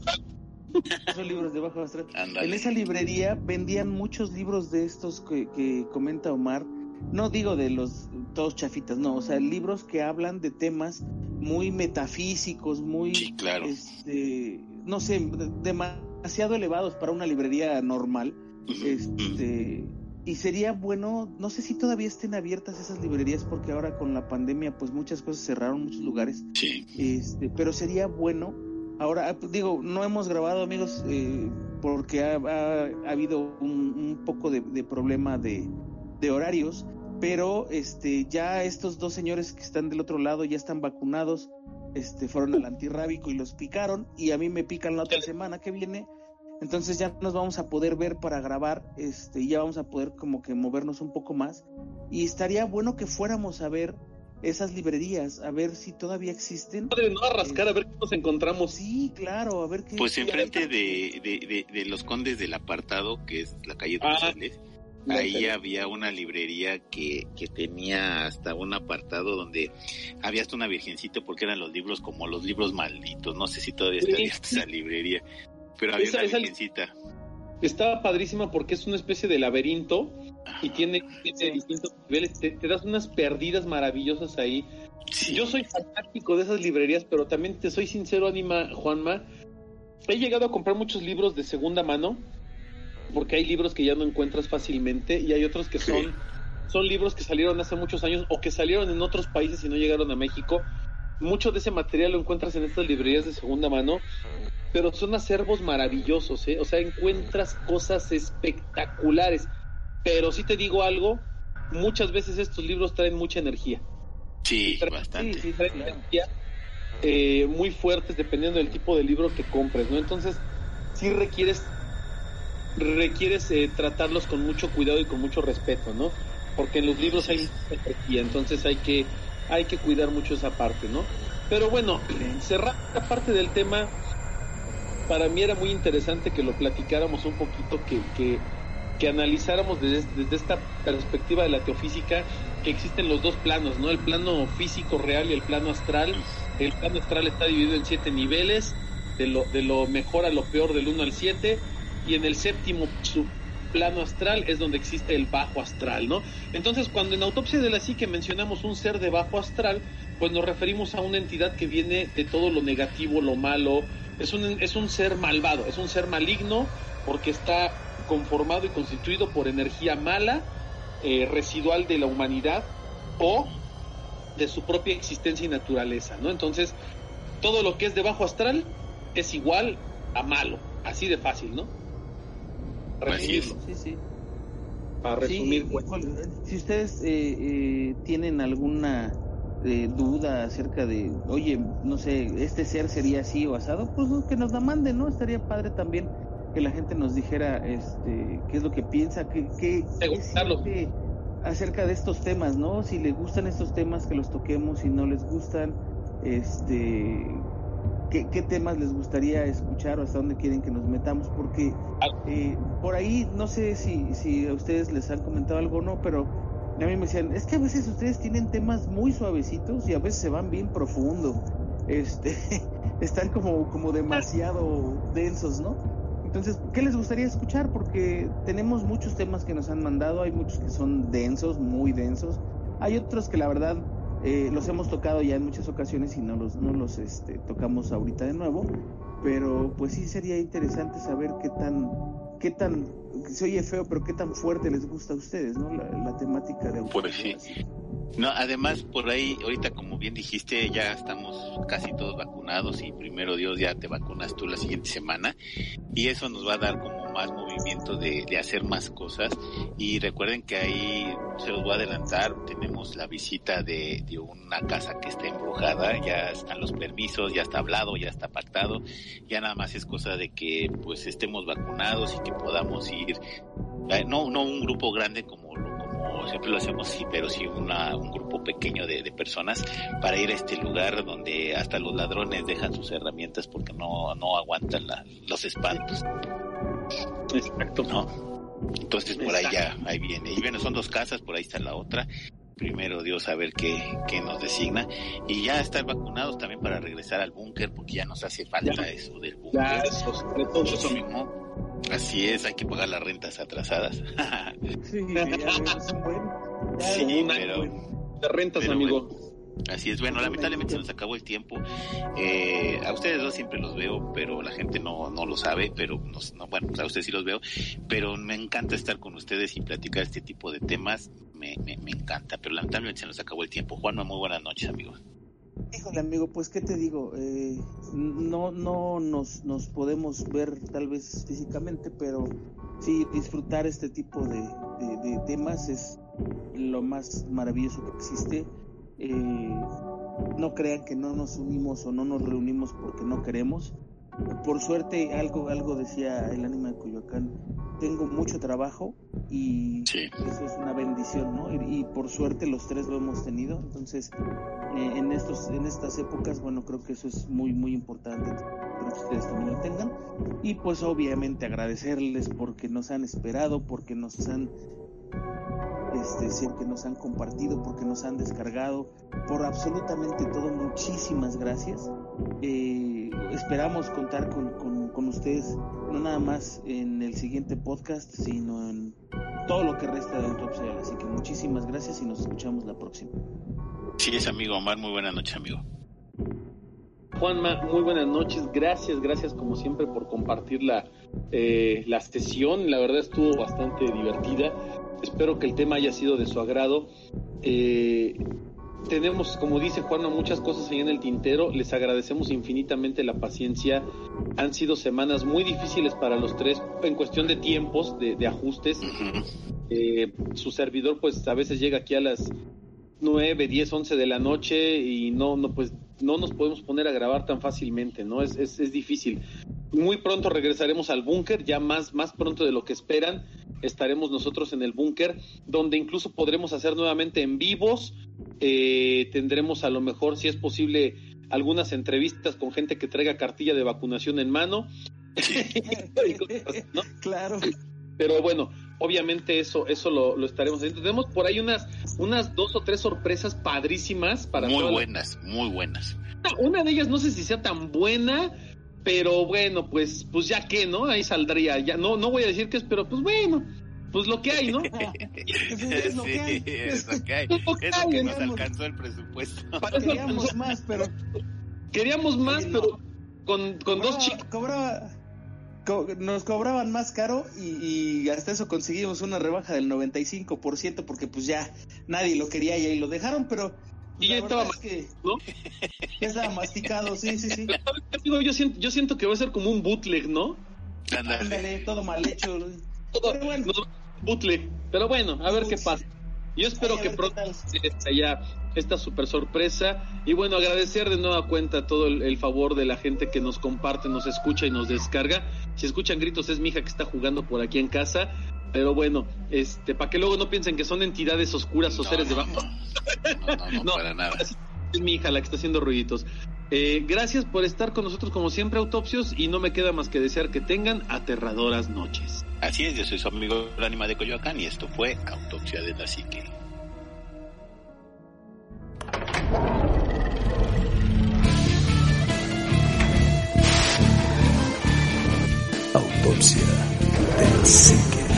son libros de bajo astral. En esa librería vendían muchos libros de estos que, que comenta Omar. No digo de los todos chafitas, no, o sea, libros que hablan de temas muy metafísicos, muy, Sí, claro. este, no sé, de- demasiado elevados para una librería normal. Este, y sería bueno, no sé si todavía estén abiertas esas librerías porque ahora con la pandemia pues muchas cosas cerraron, muchos lugares. Sí. Este, pero sería bueno. Ahora, ah, pues, digo, no hemos grabado, amigos, eh, porque ha, ha- ha habido un, un poco de, de problema de, de horarios, pero este, ya estos dos señores que están del otro lado ya están vacunados, este, fueron al antirrábico y los picaron, y a mí me pican la otra semana que viene. Entonces ya nos vamos a poder ver para grabar, este, y ya vamos a poder como que movernos un poco más. Y estaría bueno que fuéramos a ver esas librerías, a ver si todavía existen. Padre, no a rascar a ver qué nos encontramos. Sí, claro, a ver qué. Pues enfrente de, de, de, de los condes del apartado, que es la calle Ah, Donceles, ahí había una librería que, que tenía hasta un apartado donde había hasta una virgencita porque eran los libros como los libros malditos. No sé si todavía está abierta esa librería, pero había Esa- una esa- virgencita. Estaba padrísima porque es una especie de laberinto y tiene, tiene distintos niveles. Te, te das unas perdidas maravillosas ahí. Sí. Yo soy fanático de esas librerías, pero también te soy sincero, Anima Juanma. He llegado a comprar muchos libros de segunda mano, porque hay libros que ya no encuentras fácilmente y hay otros que son, son libros que salieron hace muchos años o que salieron en otros países y no llegaron a México. Mucho de ese material lo encuentras en estas librerías de segunda mano, pero son acervos maravillosos, ¿eh? O sea, encuentras cosas espectaculares. Pero si te digo algo, muchas veces estos libros traen mucha energía Sí, Sí, bastante. sí, sí, traen energía, eh, muy fuertes dependiendo del tipo de libro que compres, ¿no? Entonces, sí requieres requieres eh, tratarlos con mucho cuidado y con mucho respeto, ¿no? Porque en los libros hay energía, entonces hay que hay que cuidar mucho esa parte, ¿no? Pero bueno, cerrar esta parte del tema, para mí era muy interesante que lo platicáramos un poquito, que, que, que analizáramos desde, desde esta perspectiva de la teofísica, que existen los dos planos, ¿no? El plano físico real y el plano astral. El plano astral está dividido en siete niveles, de lo, de lo mejor a lo peor del 1 al 7, y en el séptimo plano astral es donde existe el bajo astral, ¿no? Entonces, cuando en autopsia de la psique mencionamos un ser de bajo astral, pues nos referimos a una entidad que viene de todo lo negativo, lo malo, es un, es un ser malvado, es un ser maligno porque está conformado y constituido por energía mala, eh, residual de la humanidad o de su propia existencia y naturaleza, ¿no? Entonces, todo lo que es de bajo astral es igual a malo, así de fácil, ¿no? Así es. Sí, sí. Para resumir, Sí, pues. si ustedes eh, eh, tienen alguna eh, duda acerca de, oye, no sé, este ser sería así o asado, pues que nos la manden, ¿no? Estaría padre también que la gente nos dijera este, qué es lo que piensa, qué, qué, qué acerca de estos temas, ¿no? Si les gustan estos temas, que los toquemos, si no les gustan, este, qué, temas les gustaría escuchar o hasta dónde quieren que nos metamos, porque eh, por ahí, no sé si, si a ustedes les han comentado algo o no, pero a mí me decían, es que a veces ustedes tienen temas muy suavecitos y a veces se van bien profundo. Este, *laughs* están como, como demasiado densos, ¿no? Entonces, ¿qué les gustaría escuchar? Porque tenemos muchos temas que nos han mandado, hay muchos que son densos, muy densos. Hay otros que la verdad Eh, los hemos tocado ya en muchas ocasiones y no los, no los este, tocamos ahorita de nuevo, pero pues sí sería interesante saber qué tan, qué tan, se oye feo, pero qué tan fuerte les gusta a ustedes, ¿no? La, la temática de Pues sí. No, además, por ahí, ahorita, como bien dijiste, ya estamos casi todos vacunados y primero Dios ya te vacunas tú la siguiente semana. Y eso nos va a dar como más movimiento de, de hacer más cosas. Y recuerden que ahí se los voy a adelantar, tenemos la visita de, de una casa que está embrujada, ya están los permisos, ya está hablado, ya está pactado, ya nada más es cosa de que pues estemos vacunados y que podamos ir, eh, no, no un grupo grande como lo como siempre lo hacemos, sí, pero sí una, un grupo pequeño de, de, personas para ir a este lugar donde hasta los ladrones dejan sus herramientas porque no, no aguantan la, los espantos. Exacto. ¿No? Entonces por ahí ya, ahí viene. Y bueno, son dos casas, por ahí está la otra. Primero Dios a ver qué, qué nos designa. Y ya estar vacunados también para regresar al búnker porque ya nos hace falta ya. eso del búnker. Ya, eso, sobre todo eso mismo. Así es, hay que pagar las rentas atrasadas. *laughs* sí, ya es un buen. Ya sí, pero. De rentas, pero amigo. Bueno, así es, bueno, lamentablemente se nos acabó el tiempo. Eh, a ustedes dos siempre los veo, pero la gente no, no lo sabe, pero nos, no, bueno, pues a ustedes sí los veo, pero me encanta estar con ustedes y platicar este tipo de temas, me, me, me encanta, pero lamentablemente se nos acabó el tiempo. Juanma, muy buenas noches, amigo. Híjole, amigo, pues qué te digo, eh, no, no nos, nos podemos ver tal vez físicamente, pero sí disfrutar este tipo de, temas es lo más maravilloso que existe. Eh, no crean que no nos unimos o no nos reunimos porque no queremos. Por suerte, algo, algo decía el ánima de Coyoacán, tengo mucho trabajo y sí. eso es una bendición, ¿no? Y, y, por suerte los tres lo hemos tenido. Entonces, eh, en estos, en estas épocas, bueno, creo que eso es muy, muy importante. Creo que ustedes también lo tengan. Y pues obviamente agradecerles porque nos han esperado, porque nos han este, siempre nos han compartido, porque nos han descargado, por absolutamente todo, muchísimas gracias. Eh, esperamos contar con, con, con, ustedes, no nada más en el siguiente podcast, sino en todo lo que resta de Autopsia. Así que muchísimas gracias y nos escuchamos la próxima. Sí, es amigo Omar, muy buena noche, amigo. Juanma, muy buenas noches, gracias, gracias como siempre por compartir la, eh, la sesión, la verdad estuvo bastante divertida, espero que el tema haya sido de su agrado. Eh, tenemos, como dice Juanma, muchas cosas ahí en el tintero. Les agradecemos infinitamente la paciencia. Han sido semanas muy difíciles para los tres en cuestión de tiempos, de, de ajustes. Uh -huh. eh, su servidor, pues a veces llega aquí a las 9, 10, 11 de la noche y no, no, pues no nos podemos poner a grabar tan fácilmente, ¿no? Es, es, es difícil. Muy pronto regresaremos al búnker, ya más, más pronto de lo que esperan. Estaremos nosotros en el búnker, donde incluso podremos hacer nuevamente en vivos. Eh, tendremos a lo mejor, si es posible, algunas entrevistas con gente que traiga cartilla de vacunación en mano. *laughs* ¿no? *laughs* Claro. Pero bueno, obviamente eso, eso lo, lo, estaremos haciendo. Tenemos por ahí unas, unas dos o tres sorpresas padrísimas para Muy buenas, la... muy buenas. Una de ellas no sé si sea tan buena, pero bueno, pues, pues ya que, ¿no? Ahí saldría. Ya no, no voy a decir que es, pero pues bueno. Pues lo que hay, ¿no? *laughs* es lo que hay. Es lo que hay. *laughs* Es lo que, es lo que nos alcanzó el presupuesto. *laughs* Queríamos más, pero. Queríamos más, pero con, con cobraba, dos chicos. Cobraba, co nos cobraban más caro y, y, hasta eso conseguimos una rebaja del 95% porque pues ya nadie lo quería y ahí lo dejaron, pero y ya estaba es que ¿no? ya estaba masticado, sí, sí, sí. Digo, yo siento, yo siento que va a ser como un bootleg, ¿no? Ándale, todo mal hecho. Todo, pero bueno. bootleg. Pero bueno, a ver qué pasa. Yo espero Ay, que pronto haya esta super sorpresa. Y bueno, agradecer de nueva cuenta todo el, el, favor de la gente que nos comparte, nos escucha y nos descarga. Si escuchan gritos es mi hija que está jugando por aquí en casa. Pero bueno, este, para que luego no piensen que son entidades oscuras o no, seres no, de bajo. No, no, no, no, *laughs* para nada. Es mi hija la que está haciendo ruiditos. Eh, gracias por estar con nosotros como siempre, Autopsios, y no me queda más que desear que tengan aterradoras noches. Así es, yo soy su amigo el ánima de Coyoacán y esto fue Autopsia de la Psique. Autopsia de la Psique.